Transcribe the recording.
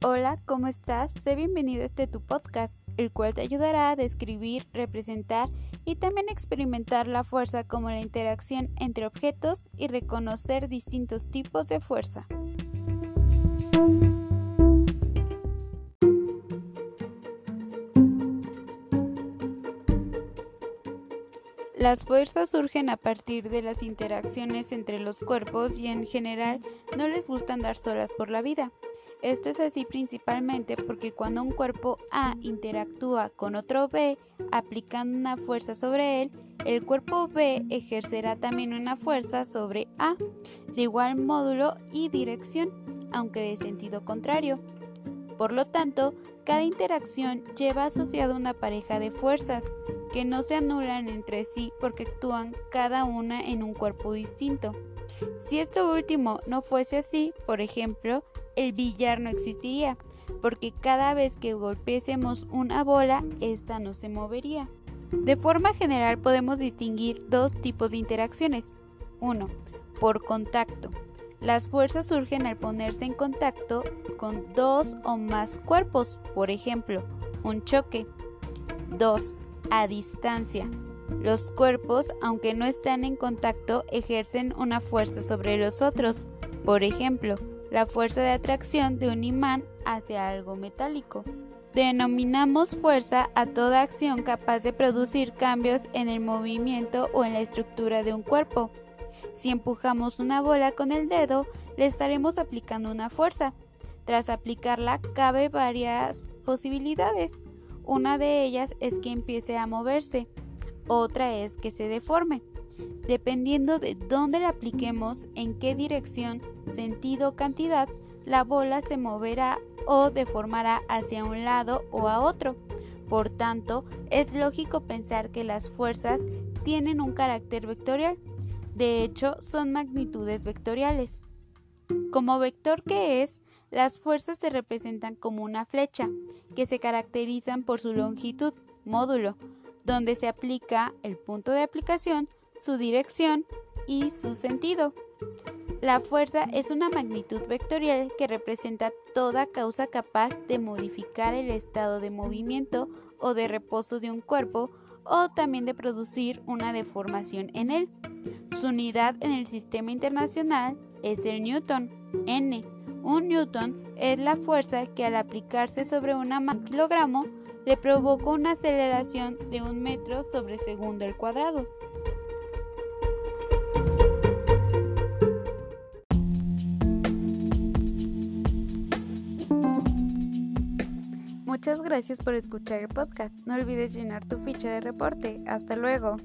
Hola, ¿cómo estás? Sé bienvenido a este tu podcast, el cual te ayudará a describir, representar y también experimentar la fuerza como la interacción entre objetos y reconocer distintos tipos de fuerza. Las fuerzas surgen a partir de las interacciones entre los cuerpos y en general no les gusta andar solas por la vida. Esto es así principalmente porque cuando un cuerpo A interactúa con otro B aplicando una fuerza sobre él, el cuerpo B ejercerá también una fuerza sobre A, de igual módulo y dirección, aunque de sentido contrario. Por lo tanto, cada interacción lleva asociado una pareja de fuerzas que no se anulan entre sí porque actúan cada una en un cuerpo distinto. Si esto último no fuese así, por ejemplo, el billar no existiría, porque cada vez que golpeásemos una bola, ésta no se movería. De forma general podemos distinguir dos tipos de interacciones. 1. Por contacto. Las fuerzas surgen al ponerse en contacto con dos o más cuerpos, por ejemplo, un choque. 2. A distancia. Los cuerpos, aunque no están en contacto, ejercen una fuerza sobre los otros. Por ejemplo, la fuerza de atracción de un imán hacia algo metálico. Denominamos fuerza a toda acción capaz de producir cambios en el movimiento o en la estructura de un cuerpo. Si empujamos una bola con el dedo, le estaremos aplicando una fuerza. Tras aplicarla, cabe varias posibilidades. Una de ellas es que empiece a moverse otra es que se deforme. Dependiendo de dónde la apliquemos, en qué dirección, sentido o cantidad, la bola se moverá o deformará hacia un lado o a otro. Por tanto, es lógico pensar que las fuerzas tienen un carácter vectorial. De hecho, son magnitudes vectoriales. Como vector que es, las fuerzas se representan como una flecha, que se caracterizan por su longitud, módulo, donde se aplica el punto de aplicación, su dirección y su sentido. La fuerza es una magnitud vectorial que representa toda causa capaz de modificar el estado de movimiento o de reposo de un cuerpo o también de producir una deformación en él. Su unidad en el sistema internacional es el newton, n. Un newton es la fuerza que al aplicarse sobre una kilogramo le provocó una aceleración de un metro sobre segundo al cuadrado. Muchas gracias por escuchar el podcast. No olvides llenar tu ficha de reporte. Hasta luego.